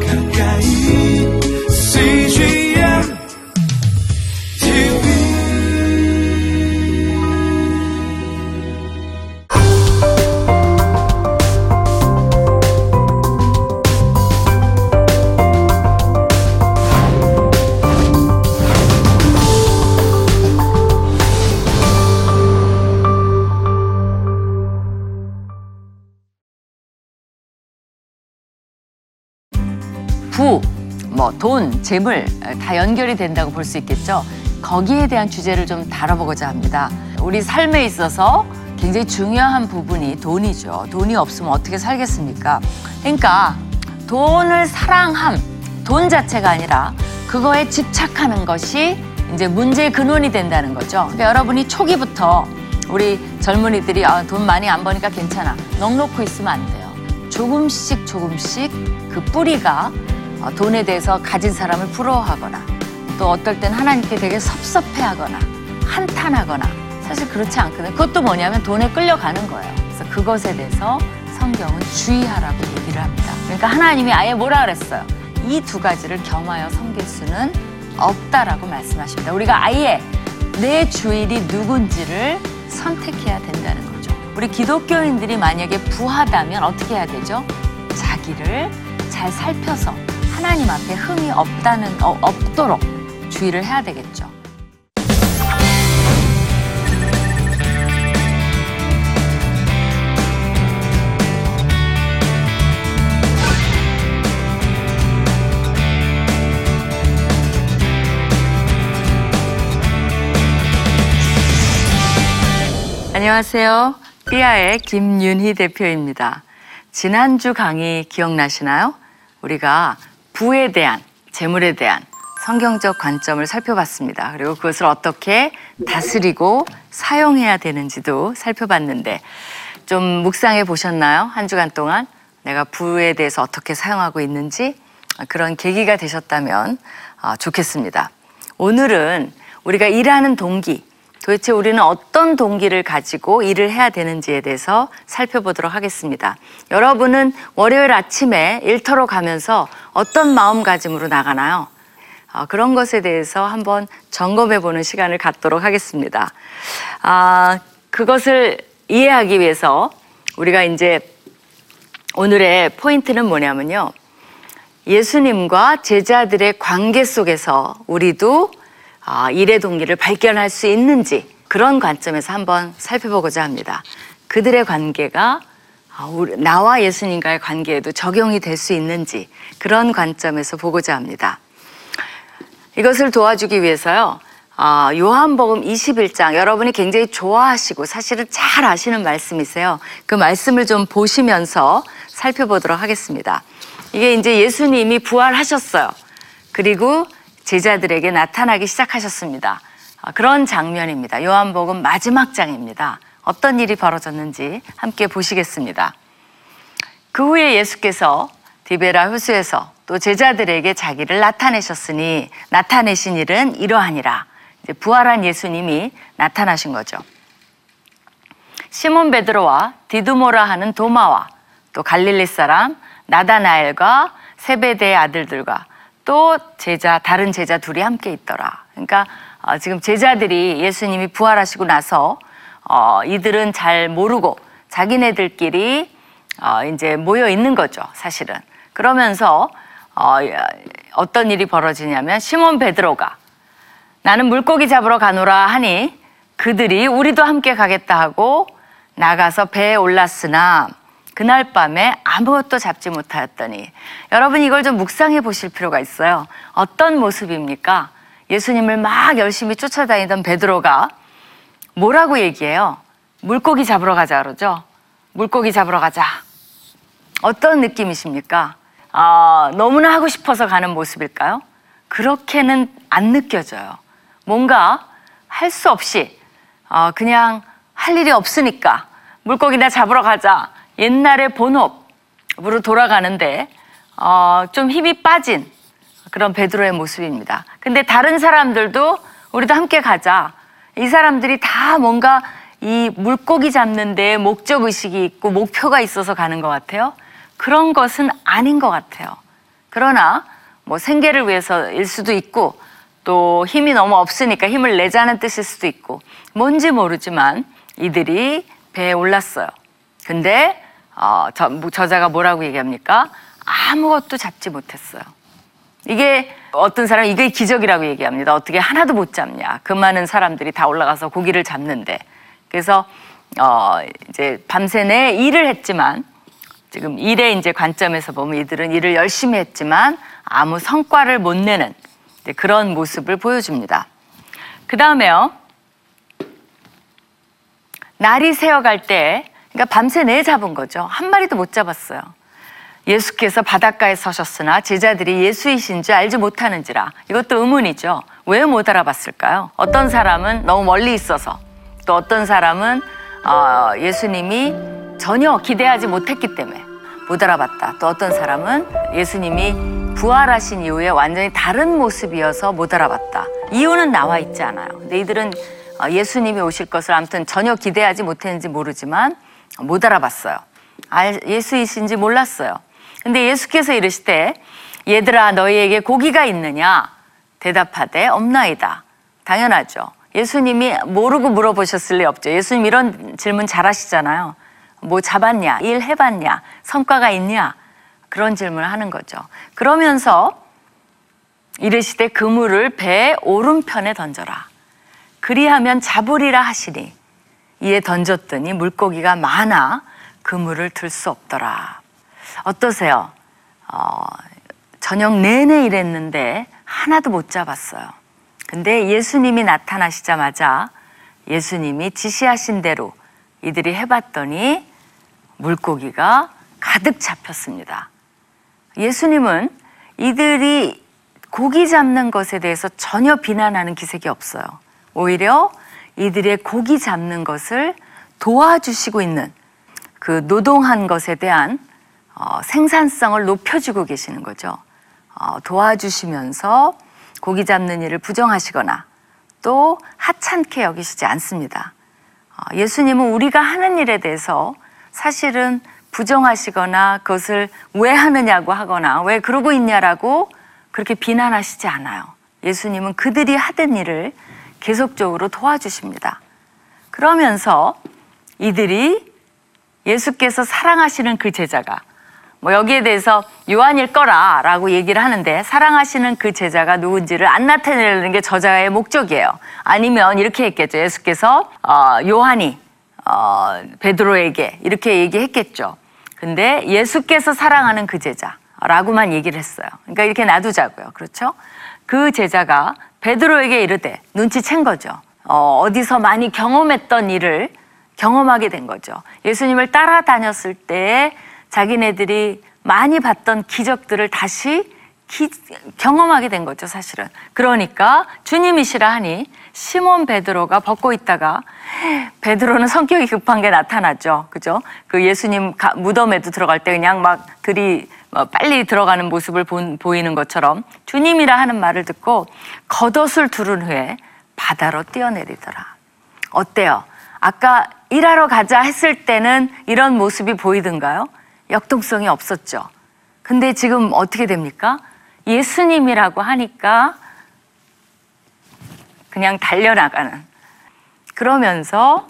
가까 돈, 재물 다 연결이 된다고 볼 수 있겠죠. 거기에 대한 주제를 좀 다뤄보고자 합니다. 우리 삶에 있어서 굉장히 중요한 부분이 돈이죠. 돈이 없으면 어떻게 살겠습니까? 그러니까 돈을 사랑함, 돈 자체가 아니라 그거에 집착하는 것이 이제 문제의 근원이 된다는 거죠. 그러니까 여러분이 초기부터 우리 젊은이들이 아, 돈 많이 안 버니까 괜찮아. 넉 놓고 있으면 안 돼요. 조금씩 조금씩 그 뿌리가 어, 돈에 대해서 가진 사람을 부러워하거나 또 어떨 땐 하나님께 되게 섭섭해하거나 한탄하거나 사실 그렇지 않거든요. 그것도 뭐냐면 돈에 끌려가는 거예요. 그래서 그것에 대해서 성경은 주의하라고 얘기를 합니다. 그러니까 하나님이 아예 뭐라 그랬어요? 이 두 가지를 겸하여 섬길 수는 없다라고 말씀하십니다. 우리가 아예 내 주일이 누군지를 선택해야 된다는 거죠. 우리 기독교인들이 만약에 부하다면 어떻게 해야 되죠? 자기를 잘 살펴서 하나님 앞에 흠이 없다는 어, 없도록 주의를 해야 되겠죠. 안녕하세요. 삐아의 김윤희 대표입니다. 지난주 강의 기억나시나요? 우리가 부에 대한, 재물에 대한 성경적 관점을 살펴봤습니다. 그리고 그것을 어떻게 다스리고 사용해야 되는지도 살펴봤는데 좀 묵상해 보셨나요? 한 주간 동안 내가 부에 대해서 어떻게 사용하고 있는지 그런 계기가 되셨다면 아, 좋겠습니다. 오늘은 우리가 일하는 동기, 도대체 우리는 어떤 동기를 가지고 일을 해야 되는지에 대해서 살펴보도록 하겠습니다. 여러분은 월요일 아침에 일터로 가면서 어떤 마음가짐으로 나가나요? 어, 그런 것에 대해서 한번 점검해 보는 시간을 갖도록 하겠습니다. 아, 그것을 이해하기 위해서 우리가 이제 오늘의 포인트는 뭐냐면요. 예수님과 제자들의 관계 속에서 우리도 아, 일의 동기를 발견할 수 있는지 그런 관점에서 한번 살펴보고자 합니다. 그들의 관계가 아, 나와 예수님과의 관계에도 적용이 될 수 있는지 그런 관점에서 보고자 합니다. 이것을 도와주기 위해서요. 아, 요한복음 21장 여러분이 굉장히 좋아하시고 사실은 잘 아시는 말씀이세요. 그 말씀을 좀 보시면서 살펴보도록 하겠습니다. 이게 이제 예수님이 부활하셨어요. 그리고 제자들에게 나타나기 시작하셨습니다. 아, 그런 장면입니다. 요한복음 마지막 장입니다. 어떤 일이 벌어졌는지 함께 보시겠습니다. 그 후에 예수께서 디베라 호수에서 또 제자들에게 자기를 나타내셨으니 나타내신 일은 이러하니라. 부활한 예수님이 나타나신 거죠. 시몬 베드로와 디두모라 하는 도마와 또 갈릴리 사람 나다나엘과 세베대의 아들들과 또 제자 다른 제자 둘이 함께 있더라. 그러니까 어, 지금 제자들이 예수님이 부활하시고 나서 어, 이들은 잘 모르고 자기네들끼리 어, 이제 모여 있는 거죠, 사실은. 그러면서 어, 어떤 일이 벌어지냐면 시몬 베드로가 나는 물고기 잡으러 가노라 하니 그들이 우리도 함께 가겠다 하고 나가서 배에 올랐으나 그날 밤에 아무것도 잡지 못하였더니 여러분 이걸 좀 묵상해 보실 필요가 있어요. 어떤 모습입니까? 예수님을 막 열심히 쫓아다니던 베드로가 뭐라고 얘기해요? 물고기 잡으러 가자 그러죠? 물고기 잡으러 가자. 어떤 느낌이십니까? 아, 너무나 하고 싶어서 가는 모습일까요? 그렇게는 안 느껴져요. 뭔가 할 수 없이 어, 그냥 할 일이 없으니까 물고기나 잡으러 가자. 옛날의 본업으로 돌아가는데 어, 좀 힘이 빠진 그런 베드로의 모습입니다. 근데 다른 사람들도 우리도 함께 가자. 이 사람들이 다 뭔가 이 물고기 잡는 데 목적 의식이 있고 목표가 있어서 가는 것 같아요. 그런 것은 아닌 것 같아요. 그러나 뭐 생계를 위해서일 수도 있고 또 힘이 너무 없으니까 힘을 내자는 뜻일 수도 있고 뭔지 모르지만 이들이 배에 올랐어요. 근데 어, 저, 저자가 뭐라고 얘기합니까? 아무것도 잡지 못했어요. 이게 어떤 사람 이게 기적이라고 얘기합니다. 어떻게 하나도 못 잡냐? 그 많은 사람들이 다 올라가서 고기를 잡는데 그래서 어 이제 밤새내 일을 했지만 지금 일의 이제 관점에서 보면 이들은 일을 열심히 했지만 아무 성과를 못 내는 그런 모습을 보여줍니다. 그 다음에요. 날이 새어갈 때, 그러니까 밤새 내 잡은 거죠. 한 마리도 못 잡았어요. 예수께서 바닷가에 서셨으나 제자들이 예수이신 줄 알지 못하는지라. 이것도 의문이죠. 왜 못 알아봤을까요? 어떤 사람은 너무 멀리 있어서, 또 어떤 사람은 어, 예수님이 전혀 기대하지 못했기 때문에 못 알아봤다. 또 어떤 사람은 예수님이 부활하신 이후에 완전히 다른 모습이어서 못 알아봤다. 이유는 나와 있지 않아요. 근데 이들은 어, 예수님이 오실 것을 아무튼 전혀 기대하지 못했는지 모르지만 못 알아봤어요. 알, 예수이신지 몰랐어요. 근데 예수께서 이르시되 얘들아 너희에게 고기가 있느냐 대답하되 없나이다. 당연하죠. 예수님이 모르고 물어보셨을 리 없죠. 예수님 이런 질문 잘 하시잖아요. 뭐 잡았냐? 일 해봤냐? 성과가 있냐? 그런 질문을 하는 거죠. 그러면서 이르시되 그물을 배 오른편에 던져라. 그리하면 잡으리라 하시니 이에 던졌더니 물고기가 많아 그물을 들 수 없더라. 어떠세요? 어, 저녁 내내 일했는데 하나도 못 잡았어요. 근데 예수님이 나타나시자마자 예수님이 지시하신 대로 이들이 해봤더니 물고기가 가득 잡혔습니다. 예수님은 이들이 고기 잡는 것에 대해서 전혀 비난하는 기색이 없어요. 오히려 이들의 고기 잡는 것을 도와주시고 있는 그 노동한 것에 대한 어, 생산성을 높여주고 계시는 거죠. 어, 도와주시면서 고기 잡는 일을 부정하시거나 또 하찮게 여기시지 않습니다. 어, 예수님은 우리가 하는 일에 대해서 사실은 부정하시거나 그것을 왜 하느냐고 하거나 왜 그러고 있냐라고 그렇게 비난하시지 않아요. 예수님은 그들이 하던 일을 계속적으로 도와주십니다. 그러면서 이들이 예수께서 사랑하시는 그 제자가 뭐 여기에 대해서 요한일 거라라고 얘기를 하는데 사랑하시는 그 제자가 누군지를 안 나타내는 게 저자의 목적이에요. 아니면 이렇게 했겠죠. 예수께서 어, 요한이 어, 베드로에게 이렇게 얘기했겠죠. 근데 예수께서 사랑하는 그 제자라고만 얘기를 했어요. 그러니까 이렇게 놔두자고요. 그렇죠? 그 제자가 베드로에게 이르되 눈치챈 거죠. 어, 어디서 많이 경험했던 일을 경험하게 된 거죠. 예수님을 따라다녔을 때 자기네들이 많이 봤던 기적들을 다시 기, 경험하게 된 거죠, 사실은. 그러니까 주님이시라 하니 시몬 베드로가 벗고 있다가 베드로는 성격이 급한 게 나타났죠. 그죠? 그 예수님 가, 무덤에도 들어갈 때 그냥 막 들이 뭐 빨리 들어가는 모습을 본, 보이는 것처럼 주님이라 하는 말을 듣고 겉옷을 두른 후에 바다로 뛰어내리더라. 어때요? 아까 일하러 가자 했을 때는 이런 모습이 보이던가요? 역동성이 없었죠. 근데 지금 어떻게 됩니까? 예수님이라고 하니까 그냥 달려나가는. 그러면서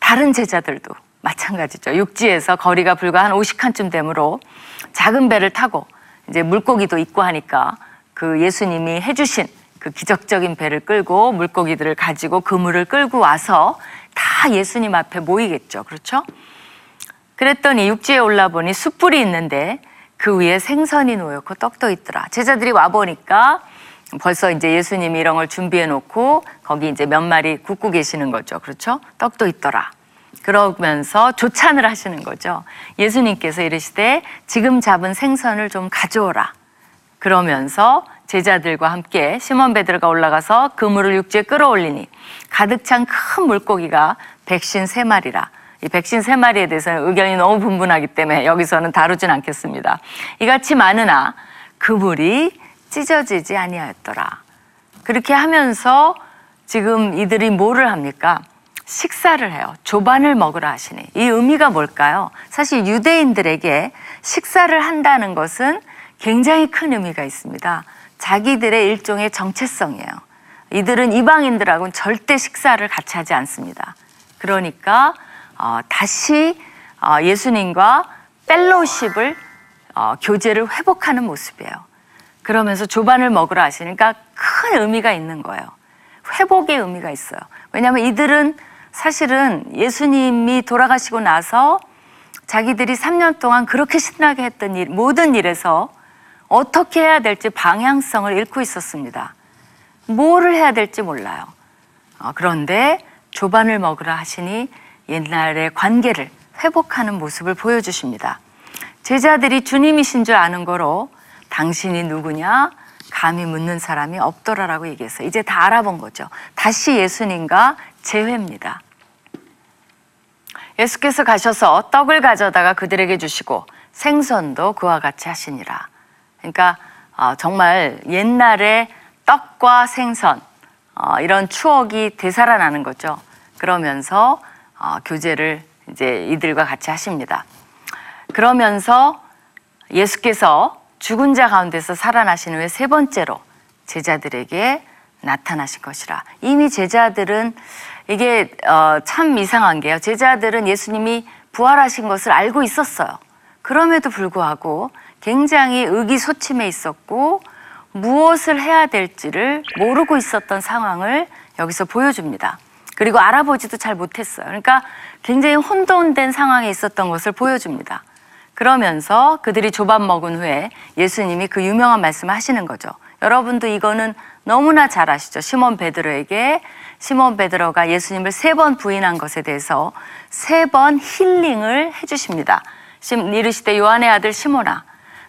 다른 제자들도 마찬가지죠. 육지에서 거리가 불과 한 50칸쯤 되므로 작은 배를 타고 이제 물고기도 있고 하니까 그 예수님이 해주신 그 기적적인 배를 끌고 물고기들을 가지고 그물을 끌고 와서 다 예수님 앞에 모이겠죠. 그렇죠? 그랬더니 육지에 올라 보니 숯불이 있는데 그 위에 생선이 놓였고 떡도 있더라. 제자들이 와 보니까 벌써 이제 예수님이 이런 걸 준비해 놓고 거기 이제 몇 마리 굽고 계시는 거죠. 그렇죠? 떡도 있더라. 그러면서 조찬을 하시는 거죠. 예수님께서 이르시되 지금 잡은 생선을 좀 가져오라. 그러면서 제자들과 함께 시몬 베드로가 올라가서 그물을 육지에 끌어올리니 가득 찬 큰 물고기가 백신 세 마리라. 이 백신 세 마리에 대해서는 의견이 너무 분분하기 때문에 여기서는 다루진 않겠습니다. 이같이 많으나 그물이 찢어지지 아니하였더라. 그렇게 하면서 지금 이들이 뭐를 합니까? 식사를 해요. 조반을 먹으라 하시니. 이 의미가 뭘까요? 사실 유대인들에게 식사를 한다는 것은 굉장히 큰 의미가 있습니다. 자기들의 일종의 정체성이에요. 이들은 이방인들하고는 절대 식사를 같이 하지 않습니다. 그러니까 어, 다시 어, 예수님과 펠로십을 어, 교제를 회복하는 모습이에요. 그러면서 조반을 먹으러 하시니까 큰 의미가 있는 거예요. 회복의 의미가 있어요. 왜냐하면 이들은 사실은 예수님이 돌아가시고 나서 자기들이 3년 동안 그렇게 신나게 했던 일, 모든 일에서 어떻게 해야 될지 방향성을 잃고 있었습니다. 뭐를 해야 될지 몰라요. 어, 그런데 조반을 먹으라 하시니 옛날의 관계를 회복하는 모습을 보여주십니다. 제자들이 주님이신 줄 아는 거로 당신이 누구냐? 감히 묻는 사람이 없더라라고 얘기했어요. 이제 다 알아본 거죠. 다시 예수님과 재회입니다. 예수께서 가셔서 떡을 가져다가 그들에게 주시고 생선도 그와 같이 하시니라. 그러니까 어, 정말 옛날에 떡과 생선 어, 이런 추억이 되살아나는 거죠. 그러면서 어, 교제를 이제 이들과 같이 하십니다. 그러면서 예수께서 죽은 자 가운데서 살아나신 후에 세 번째로 제자들에게 나타나신 것이라. 이미 제자들은 이게 어, 참 이상한 게요. 제자들은 예수님이 부활하신 것을 알고 있었어요. 그럼에도 불구하고 굉장히 의기소침해 있었고 무엇을 해야 될지를 모르고 있었던 상황을 여기서 보여줍니다. 그리고 알아보지도 잘 못했어요. 그러니까 굉장히 혼돈된 상황에 있었던 것을 보여줍니다. 그러면서 그들이 조밥 먹은 후에 예수님이 그 유명한 말씀을 하시는 거죠. 여러분도 이거는 너무나 잘 아시죠. 시몬 베드로에게 시몬 베드로가 예수님을 세 번 부인한 것에 대해서 세 번 힐링을 해주십니다. 심- 이르시되 요한의 아들 시몬아,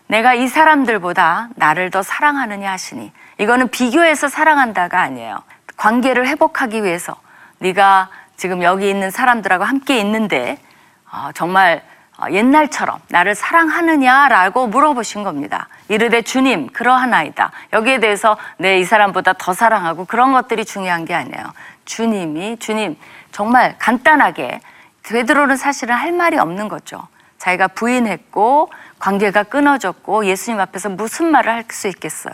내가 이 사람들보다 나를 더 사랑하느냐 하시니 이거는 비교해서 사랑한다가 아니에요. 관계를 회복하기 위해서 네가 지금 여기 있는 사람들하고 함께 있는데 어, 정말 어, 옛날처럼 나를 사랑하느냐라고 물어보신 겁니다. 이르되 주님 그러하나이다. 여기에 대해서 내 이 사람보다 더 사랑하고 그런 것들이 중요한 게 아니에요. 주님이 주님 정말 간단하게 베드로는 사실은 할 말이 없는 거죠. 자기가 부인했고 관계가 끊어졌고 예수님 앞에서 무슨 말을 할 수 있겠어요.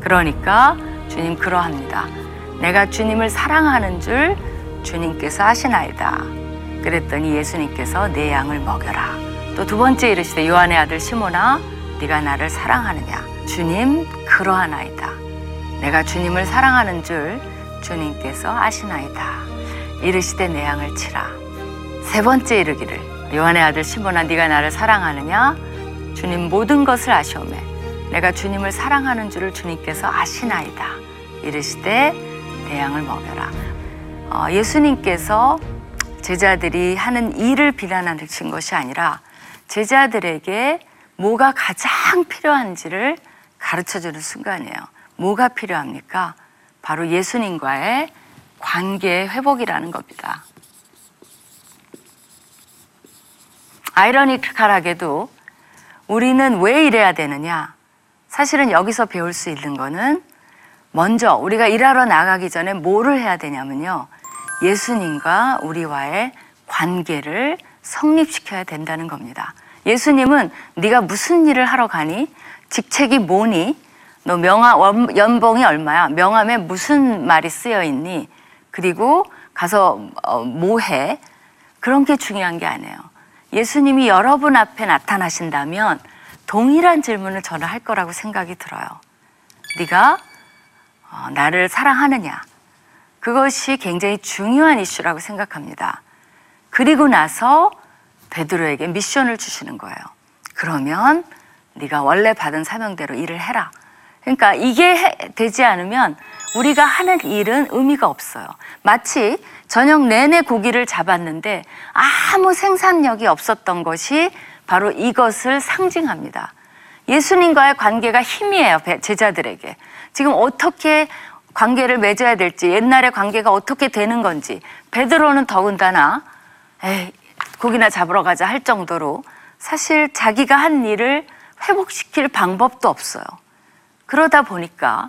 그러니까 주님 그러합니다. 내가 주님을 사랑하는 줄 주님께서 아시나이다. 그랬더니 예수님께서 내 양을 먹여라. 또 두 번째 이르시되 요한의 아들 시모나 네가 나를 사랑하느냐? 주님 그러하나이다. 내가 주님을 사랑하는 줄 주님께서 아시나이다. 이르시되 내 양을 치라. 세 번째 이르기를 요한의 아들 시모나 네가 나를 사랑하느냐? 주님 모든 것을 아시오매 내가 주님을 사랑하는 줄을 주님께서 아시나이다. 이르시되 내 양을 먹여라. 어, 예수님께서 제자들이 하는 일을 비난하신 것이 아니라 제자들에게 뭐가 가장 필요한지를 가르쳐 주는 순간이에요. 뭐가 필요합니까? 바로 예수님과의 관계 회복이라는 겁니다. 아이러니컬하게도 우리는 왜 이래야 되느냐? 사실은 여기서 배울 수 있는 거는 먼저 우리가 일하러 나가기 전에 뭐를 해야 되냐면요. 예수님과 우리와의 관계를 성립시켜야 된다는 겁니다. 예수님은 네가 무슨 일을 하러 가니? 직책이 뭐니? 너 명함 원- 연봉이 얼마야? 명함에 무슨 말이 쓰여 있니? 그리고 가서 어, 뭐 해? 그런 게 중요한 게 아니에요. 예수님이 여러분 앞에 나타나신다면 동일한 질문을 저는 할 거라고 생각이 들어요. 네가 어, 나를 사랑하느냐? 그것이 굉장히 중요한 이슈라고 생각합니다. 그리고 나서 베드로에게 미션을 주시는 거예요. 그러면 네가 원래 받은 사명대로 일을 해라. 그러니까 이게 해- 되지 않으면 우리가 하는 일은 의미가 없어요. 마치 저녁 내내 고기를 잡았는데 아무 생산력이 없었던 것이 바로 이것을 상징합니다. 예수님과의 관계가 힘이에요, 배- 제자들에게. 지금 어떻게 관계를 맺어야 될지, 옛날의 관계가 어떻게 되는 건지, 베드로는 더군다나, 에이, 고기나 잡으러 가자 할 정도로 사실 자기가 한 일을 회복시킬 방법도 없어요. 그러다 보니까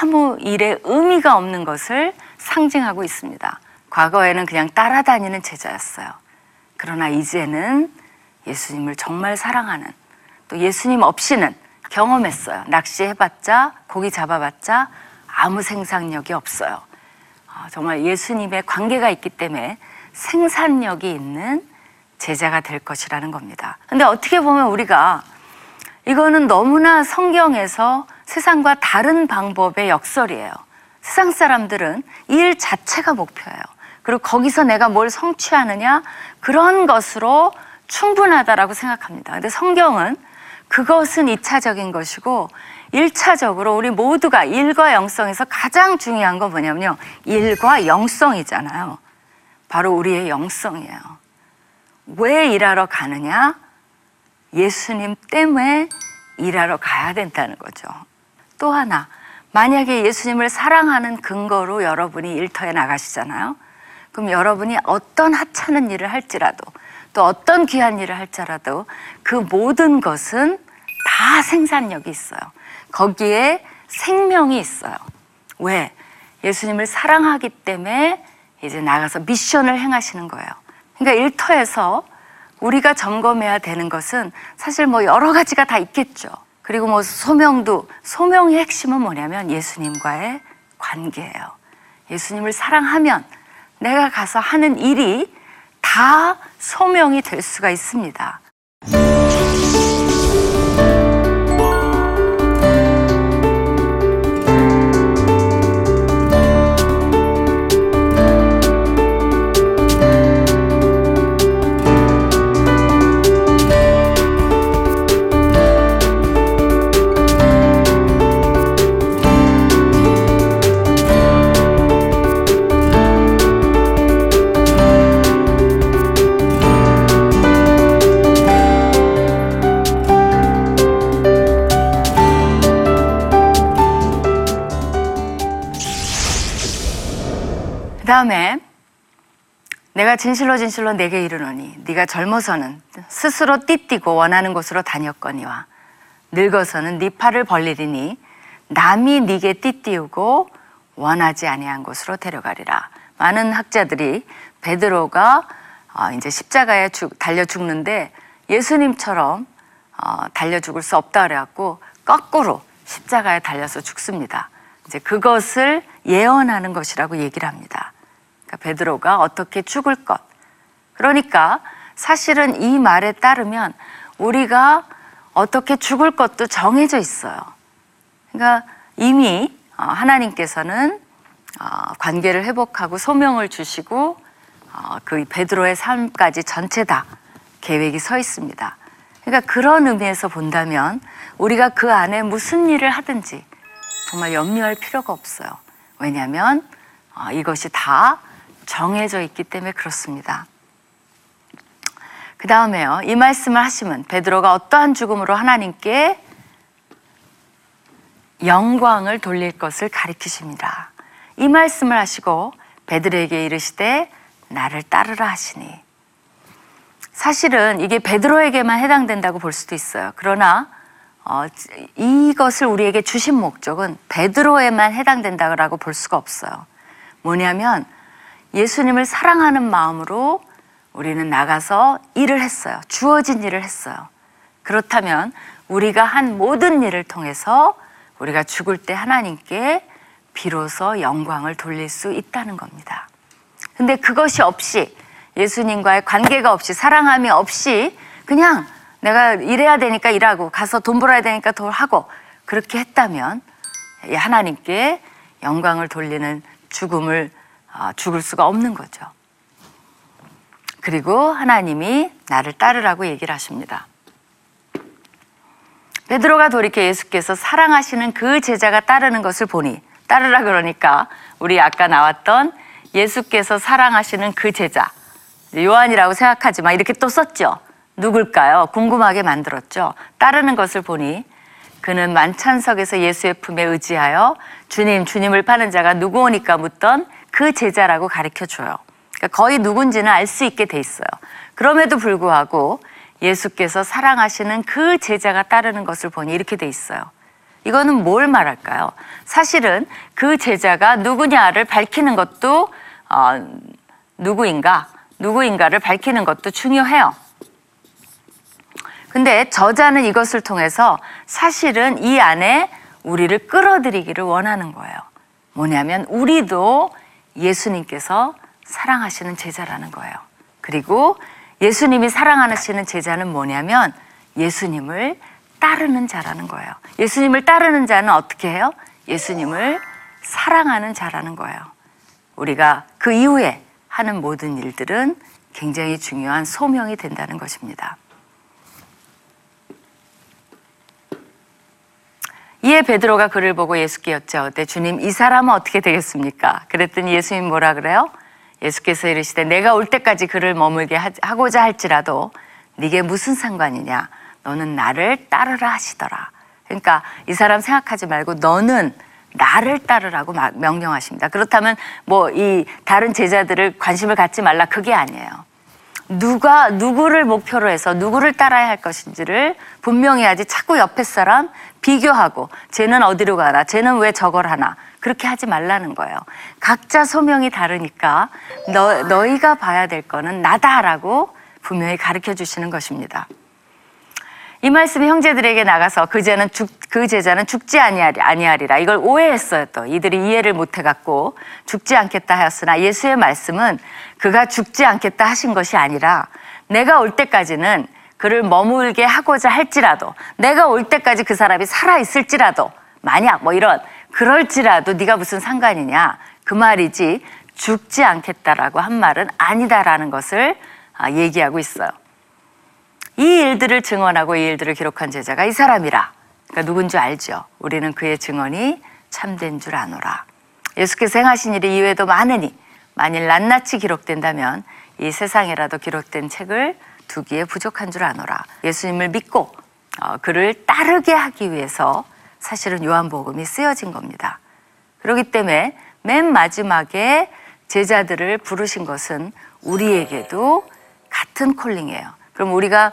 아무 일에 의미가 없는 것을 상징하고 있습니다. 과거에는 그냥 따라다니는 제자였어요. 그러나 이제는 예수님을 정말 사랑하는 또 예수님 없이는 경험했어요. 낚시해봤자, 고기 잡아봤자 아무 생산력이 없어요. 아, 정말 예수님의 관계가 있기 때문에 생산력이 있는 제자가 될 것이라는 겁니다. 근데 어떻게 보면 우리가 이거는 너무나 성경에서 세상과 다른 방법의 역설이에요. 세상 사람들은 일 자체가 목표예요. 그리고 거기서 내가 뭘 성취하느냐 그런 것으로 충분하다라고 생각합니다. 근데 성경은 그것은 이차적인 것이고 일차적으로 우리 모두가 일과 영성에서 가장 중요한 건 뭐냐면요. 일과 영성이잖아요. 바로 우리의 영성이에요. 왜 일하러 가느냐? 예수님 때문에 일하러 가야 된다는 거죠. 또 하나, 만약에 예수님을 사랑하는 근거로 여러분이 일터에 나가시잖아요. 그럼 여러분이 어떤 하찮은 일을 할지라도 또 어떤 귀한 일을 할지라도 그 모든 것은 다 생산력이 있어요. 거기에 생명이 있어요. 왜? 예수님을 사랑하기 때문에 이제 나가서 미션을 행하시는 거예요. 그러니까 일터에서 우리가 점검해야 되는 것은 사실 뭐 여러 가지가 다 있겠죠. 그리고 뭐 소명도 소명의 핵심은 뭐냐면 예수님과의 관계예요. 예수님을 사랑하면 내가 가서 하는 일이 다 소명이 될 수가 있습니다. 내가 진실로 진실로 내게 이르노니 네가 젊어서는 스스로 띠띠고 원하는 곳으로 다녔거니와 늙어서는 네 팔을 벌리리니 남이 네게 띠띠우고 원하지 아니한 곳으로 데려가리라. 많은 학자들이 베드로가 어, 이제 십자가에 죽- 달려 죽는데 예수님처럼 어, 달려 죽을 수 없다 그래갖고 거꾸로 십자가에 달려서 죽습니다. 이제 그것을 예언하는 것이라고 얘기를 합니다. 그러니까 베드로가 어떻게 죽을 것. 그러니까 사실은 이 말에 따르면 우리가 어떻게 죽을 것도 정해져 있어요. 그러니까 이미 어, 하나님께서는 어, 관계를 회복하고 소명을 주시고 어, 그 베드로의 삶까지 전체 다 계획이 서 있습니다. 그러니까 그런 의미에서 본다면 우리가 그 안에 무슨 일을 하든지 정말 염려할 필요가 없어요. 왜냐하면 어, 이것이 다 정해져 있기 때문에 그렇습니다. 그 다음에요. 이 말씀을 하시면 베드로가 어떠한 죽음으로 하나님께 영광을 돌릴 것을 가리키십니다. 이 말씀을 하시고 베드로에게 이르시되 나를 따르라 하시니 사실은 이게 베드로에게만 해당된다고 볼 수도 있어요. 그러나 어, 이것을 우리에게 주신 목적은 베드로에만 해당된다고 볼 수가 없어요. 뭐냐면 예수님을 사랑하는 마음으로 우리는 나가서 일을 했어요. 주어진 일을 했어요. 그렇다면 우리가 한 모든 일을 통해서 우리가 죽을 때 하나님께 비로소 영광을 돌릴 수 있다는 겁니다. 근데 그것이 없이 예수님과의 관계가 없이 사랑함이 없이 그냥 내가 일해야 되니까 일하고 가서 돈 벌어야 되니까 돈 하고 그렇게 했다면 하나님께 영광을 돌리는 죽음을 아, 죽을 수가 없는 거죠. 그리고 하나님이 나를 따르라고 얘기를 하십니다. 베드로가 돌이켜 예수께서 사랑하시는 그 제자가 따르는 것을 보니 따르라 그러니까 우리 아까 나왔던 예수께서 사랑하시는 그 제자 요한이라고 생각하지만 이렇게 또 썼죠. 누굴까요? 궁금하게 만들었죠. 따르는 것을 보니 그는 만찬석에서 예수의 품에 의지하여 주님, 주님을 파는 자가 누구오니까 묻던 그 제자라고 가르쳐 줘요. 그러니까 거의 누군지는 알 수 있게 돼 있어요. 그럼에도 불구하고 예수께서 사랑하시는 그 제자가 따르는 것을 보니 이렇게 돼 있어요. 이거는 뭘 말할까요? 사실은 그 제자가 누구냐를 밝히는 것도 어, 누구인가, 누구인가를 밝히는 것도 중요해요. 근데 저자는 이것을 통해서 사실은 이 안에 우리를 끌어들이기를 원하는 거예요. 뭐냐면 우리도 예수님께서 사랑하시는 제자라는 거예요. 그리고 예수님이 사랑하시는 제자는 뭐냐면 예수님을 따르는 자라는 거예요. 예수님을 따르는 자는 어떻게 해요? 예수님을 사랑하는 자라는 거예요. 우리가 그 이후에 하는 모든 일들은 굉장히 중요한 소명이 된다는 것입니다. 이에 베드로가 그를 보고 예수께 여짜오되 주님 이 사람은 어떻게 되겠습니까? 그랬더니 예수님 뭐라 그래요? 예수께서 이르시되 내가 올 때까지 그를 머물게 하- 하고자 할지라도 네게 무슨 상관이냐? 너는 나를 따르라 하시더라. 그러니까 이 사람 생각하지 말고 너는 나를 따르라고 막 명령하십니다. 그렇다면 뭐 이 다른 제자들을 관심을 갖지 말라 그게 아니에요. 누가 누구를 목표로 해서 누구를 따라야 할 것인지를 분명히 하지 자꾸 옆에 사람 비교하고 쟤는 어디로 가나 쟤는 왜 저걸 하나 그렇게 하지 말라는 거예요. 각자 소명이 다르니까 너, 너희가 봐야 될 거는 나다라고 분명히 가르쳐 주시는 것입니다. 이 말씀이 형제들에게 나가서 그 제자는 죽, 그 제자는 죽지 아니하리, 아니하리라 이걸 오해했어요 또 이들이 이해를 못해 갖고 죽지 않겠다 하였으나 예수의 말씀은 그가 죽지 않겠다 하신 것이 아니라 내가 올 때까지는 그를 머물게 하고자 할지라도 내가 올 때까지 그 사람이 살아 있을지라도 만약 뭐 이런 그럴지라도 네가 무슨 상관이냐 그 말이지 죽지 않겠다라고 한 말은 아니다라는 것을 아, 얘기하고 있어요. 이 일들을 증언하고 이 일들을 기록한 제자가 이 사람이라. 그러니까 누군 줄 알죠. 우리는 그의 증언이 참된 줄 아노라. 예수께서 행하신 일이 이외에도 많으니 만일 낱낱이 기록된다면 이 세상에라도 기록된 책을 두기에 부족한 줄 아노라. 예수님을 믿고 어, 그를 따르게 하기 위해서 사실은 요한복음이 쓰여진 겁니다. 그렇기 때문에 맨 마지막에 제자들을 부르신 것은 우리에게도 같은 콜링이에요. 그럼 우리가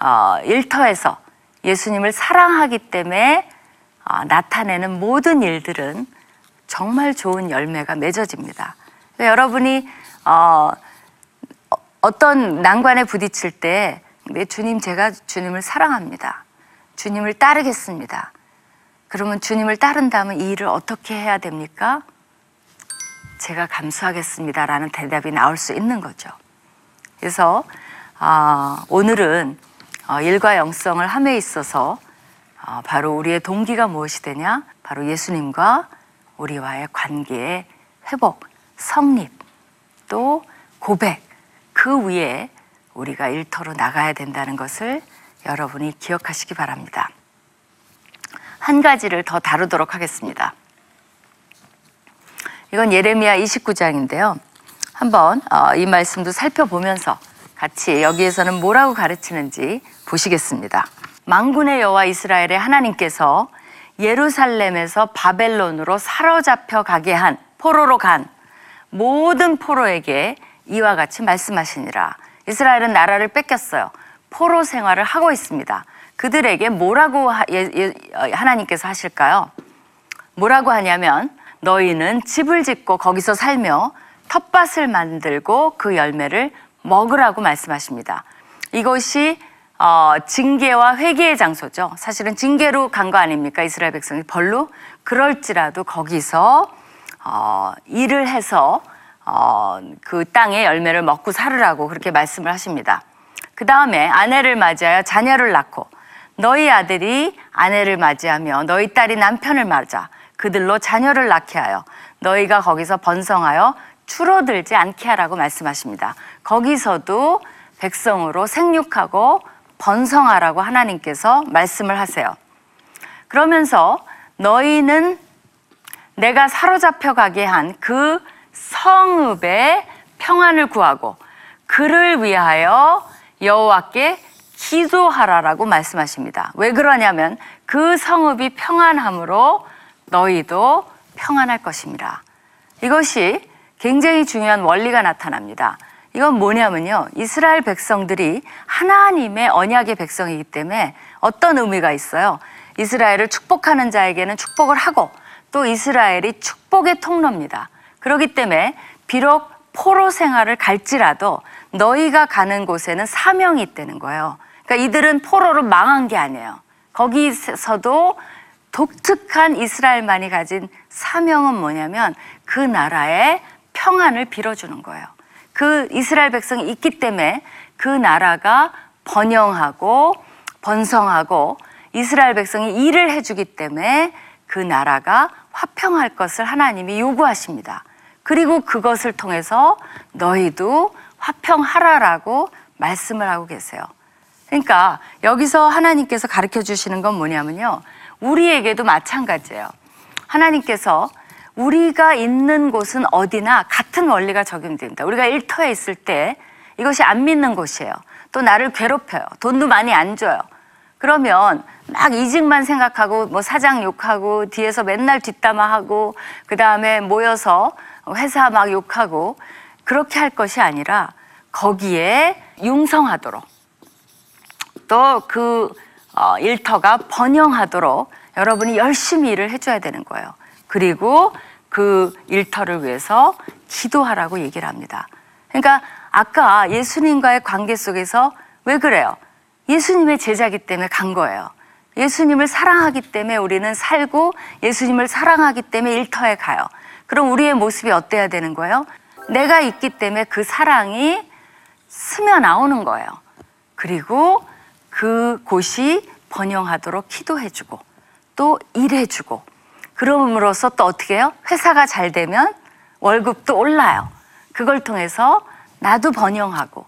어, 일터에서 예수님을 사랑하기 때문에 어, 나타내는 모든 일들은 정말 좋은 열매가 맺어집니다. 여러분이 어, 어, 어떤 난관에 부딪힐 때, 네, 주님, 제가 주님을 사랑합니다. 주님을 따르겠습니다. 그러면 주님을 따른다면 이 일을 어떻게 해야 됩니까? 제가 감수하겠습니다라는 대답이 나올 수 있는 거죠. 그래서 아, 오늘은 어, 일과 영성을 함에 있어서 어, 바로 우리의 동기가 무엇이 되냐? 바로 예수님과 우리와의 관계의 회복, 성립, 또 고백, 그 위에 우리가 일터로 나가야 된다는 것을 여러분이 기억하시기 바랍니다. 한 가지를 더 다루도록 하겠습니다. 이건 예레미야 29장인데요. 한번 어, 이 말씀도 살펴보면서 같이 여기에서는 뭐라고 가르치는지 보시겠습니다. 망군의 여호와 이스라엘의 하나님께서 예루살렘에서 바벨론으로 사로잡혀 가게 한 포로로 간 모든 포로에게 이와 같이 말씀하시니라. 이스라엘은 나라를 뺏겼어요. 포로 생활을 하고 있습니다. 그들에게 뭐라고 하, 예, 예, 어, 하나님께서 하실까요? 뭐라고 하냐면 너희는 집을 짓고 거기서 살며 텃밭을 만들고 그 열매를 먹으라고 말씀하십니다. 이것이 어, 징계와 회개의 장소죠. 사실은 징계로 간 거 아닙니까? 이스라엘 백성이 벌로 그럴지라도 거기서 어, 일을 해서 어, 그 땅의 열매를 먹고 살으라고 그렇게 말씀을 하십니다. 그 다음에 아내를 맞이하여 자녀를 낳고 너희 아들이 아내를 맞이하며 너희 딸이 남편을 맞아 그들로 자녀를 낳게 하여 너희가 거기서 번성하여 줄어들지 않게 하라고 말씀하십니다. 거기서도 백성으로 생육하고 번성하라고 하나님께서 말씀을 하세요. 그러면서 너희는 내가 사로잡혀 가게 한 그 성읍의 평안을 구하고 그를 위하여 여호와께 기도하라라고 말씀하십니다. 왜 그러냐면 그 성읍이 평안함으로 너희도 평안할 것입니다. 이것이 굉장히 중요한 원리가 나타납니다. 이건 뭐냐면요. 이스라엘 백성들이 하나님의 언약의 백성이기 때문에 어떤 의미가 있어요. 이스라엘을 축복하는 자에게는 축복을 하고 또 이스라엘이 축복의 통로입니다. 그렇기 때문에 비록 포로 생활을 갈지라도 너희가 가는 곳에는 사명이 있다는 거예요. 그러니까 이들은 포로로 망한 게 아니에요. 거기서도 독특한 이스라엘만이 가진 사명은 뭐냐면 그 나라의 평안을 빌어주는 거예요. 그 이스라엘 백성이 있기 때문에 그 나라가 번영하고 번성하고 이스라엘 백성이 일을 해주기 때문에 그 나라가 화평할 것을 하나님이 요구하십니다. 그리고 그것을 통해서 너희도 화평하라라고 말씀을 하고 계세요. 그러니까 여기서 하나님께서 가르쳐 주시는 건 뭐냐면요. 우리에게도 마찬가지예요. 하나님께서 우리가 있는 곳은 어디나 같은 원리가 적용됩니다. 우리가 일터에 있을 때 이것이 안 믿는 곳이에요. 또 나를 괴롭혀요. 돈도 많이 안 줘요. 그러면 막 이직만 생각하고 뭐 사장 욕하고 뒤에서 맨날 뒷담화하고 그 다음에 모여서 회사 막 욕하고 그렇게 할 것이 아니라 거기에 융성하도록 또그 일터가 번영하도록 여러분이 열심히 일을 해줘야 되는 거예요. 그리고 그 일터를 위해서 기도하라고 얘기를 합니다. 그러니까 아까 예수님과의 관계 속에서 왜 그래요? 예수님의 제자기 때문에 간 거예요. 예수님을 사랑하기 때문에 우리는 살고 예수님을 사랑하기 때문에 일터에 가요. 그럼 우리의 모습이 어때야 되는 거예요? 내가 있기 때문에 그 사랑이 스며 나오는 거예요. 그리고 그 곳이 번영하도록 기도해주고 또 일해주고 그럼으로써 또 어떻게 해요? 회사가 잘 되면 월급도 올라요. 그걸 통해서 나도 번영하고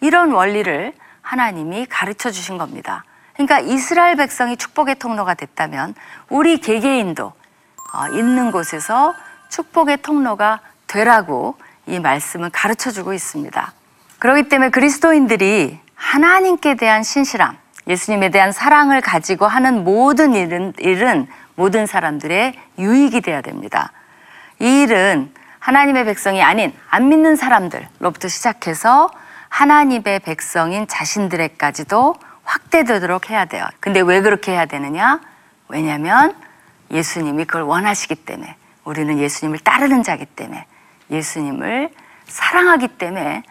이런 원리를 하나님이 가르쳐 주신 겁니다. 그러니까 이스라엘 백성이 축복의 통로가 됐다면 우리 개개인도 어, 있는 곳에서 축복의 통로가 되라고 이 말씀은 가르쳐 주고 있습니다. 그렇기 때문에 그리스도인들이 하나님께 대한 신실함, 예수님에 대한 사랑을 가지고 하는 모든 일은, 일은 모든 사람들의 유익이 되어야 됩니다. 이 일은 하나님의 백성이 아닌 안 믿는 사람들로부터 시작해서 하나님의 백성인 자신들에까지도 확대되도록 해야 돼요. 근데 왜 그렇게 해야 되느냐? 왜냐하면 예수님이 그걸 원하시기 때문에 우리는 예수님을 따르는 자기 때문에 예수님을 사랑하기 때문에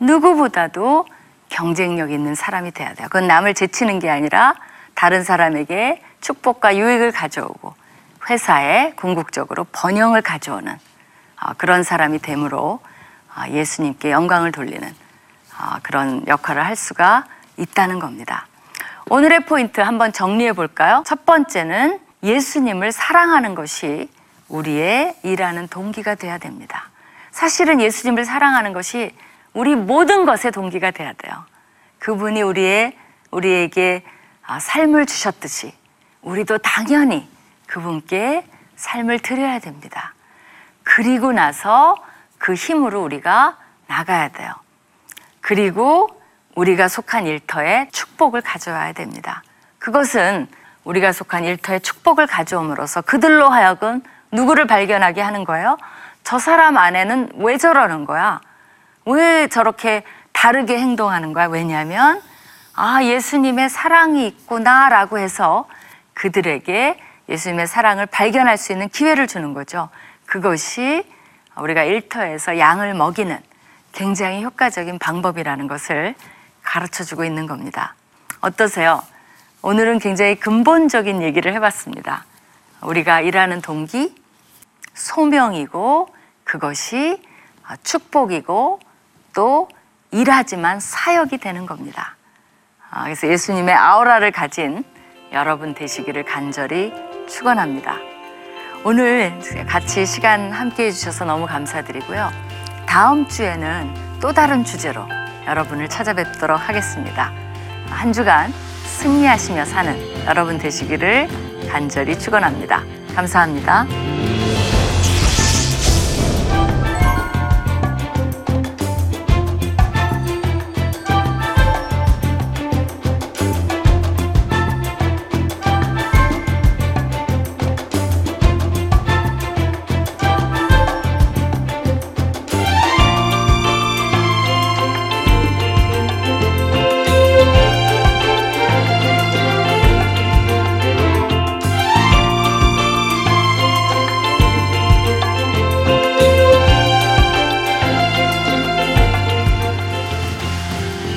누구보다도 경쟁력 있는 사람이 돼야 돼요. 그건 남을 제치는 게 아니라 다른 사람에게 축복과 유익을 가져오고 회사에 궁극적으로 번영을 가져오는 아, 그런 사람이 됨으로 아, 예수님께 영광을 돌리는 아, 그런 역할을 할 수가 있다는 겁니다. 오늘의 포인트 한번 정리해 볼까요? 첫 번째는 예수님을 사랑하는 것이 우리의 일하는 동기가 돼야 됩니다. 사실은 예수님을 사랑하는 것이 우리 모든 것의 동기가 돼야 돼요. 그분이 우리의 우리에게 삶을 주셨듯이 우리도 당연히 그분께 삶을 드려야 됩니다. 그리고 나서 그 힘으로 우리가 나가야 돼요. 그리고 우리가 속한 일터에 축복을 가져와야 됩니다. 그것은 우리가 속한 일터에 축복을 가져옴으로써 그들로 하여금 누구를 발견하게 하는 거예요? 저 사람 안에는 왜 저러는 거야? 왜 저렇게 다르게 행동하는 거야? 왜냐하면 아, 예수님의 사랑이 있구나라고 해서 그들에게 예수님의 사랑을 발견할 수 있는 기회를 주는 거죠. 그것이 우리가 일터에서 양을 먹이는 굉장히 효과적인 방법이라는 것을 가르쳐 주고 있는 겁니다. 어떠세요? 오늘은 굉장히 근본적인 얘기를 해봤습니다. 우리가 일하는 동기, 소명이고 그것이 축복이고 또 일하지만 사역이 되는 겁니다. 아, 그래서 예수님의 아우라를 가진 여러분 되시기를 간절히 축원합니다. 오늘 같이 시간 함께 해주셔서 너무 감사드리고요. 다음 주에는 또 다른 주제로 여러분을 찾아뵙도록 하겠습니다. 한 주간 승리하시며 사는 여러분 되시기를 간절히 축원합니다. 감사합니다.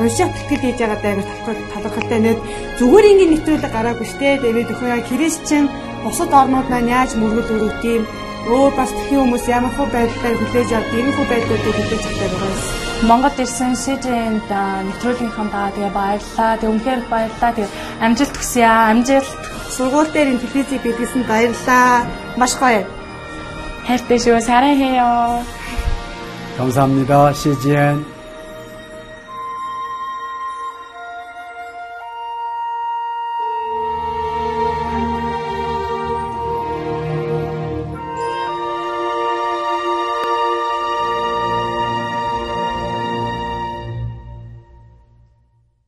уншаад тэтгэл хийж байгаа даа талархалтай нэг зүгээр ингээд нэвтрүүлэг гараагүй штэ тэгээд өхөө яа христчэн бусад орнууд маань яаж мөргөл өрөвт юм өөр бас тхэн хүмүүс ямар хөө байдлаар хүлээж авд ийм хөө байдлуудыг хүлээж авдаг байгаа юм. Монгол ирсэн СЖН-д нэвтрүүлгийнхаа даа тэгээ баярлаа. Тэг үнхээр баярлаа. Тэг амжилт хүсье аа. Амжилт. сургууль дээр энэ телевизийг бидлсэн баярлалаа. Маш гоё. хайртай шүү. 사랑해요. 감사합니다. CGN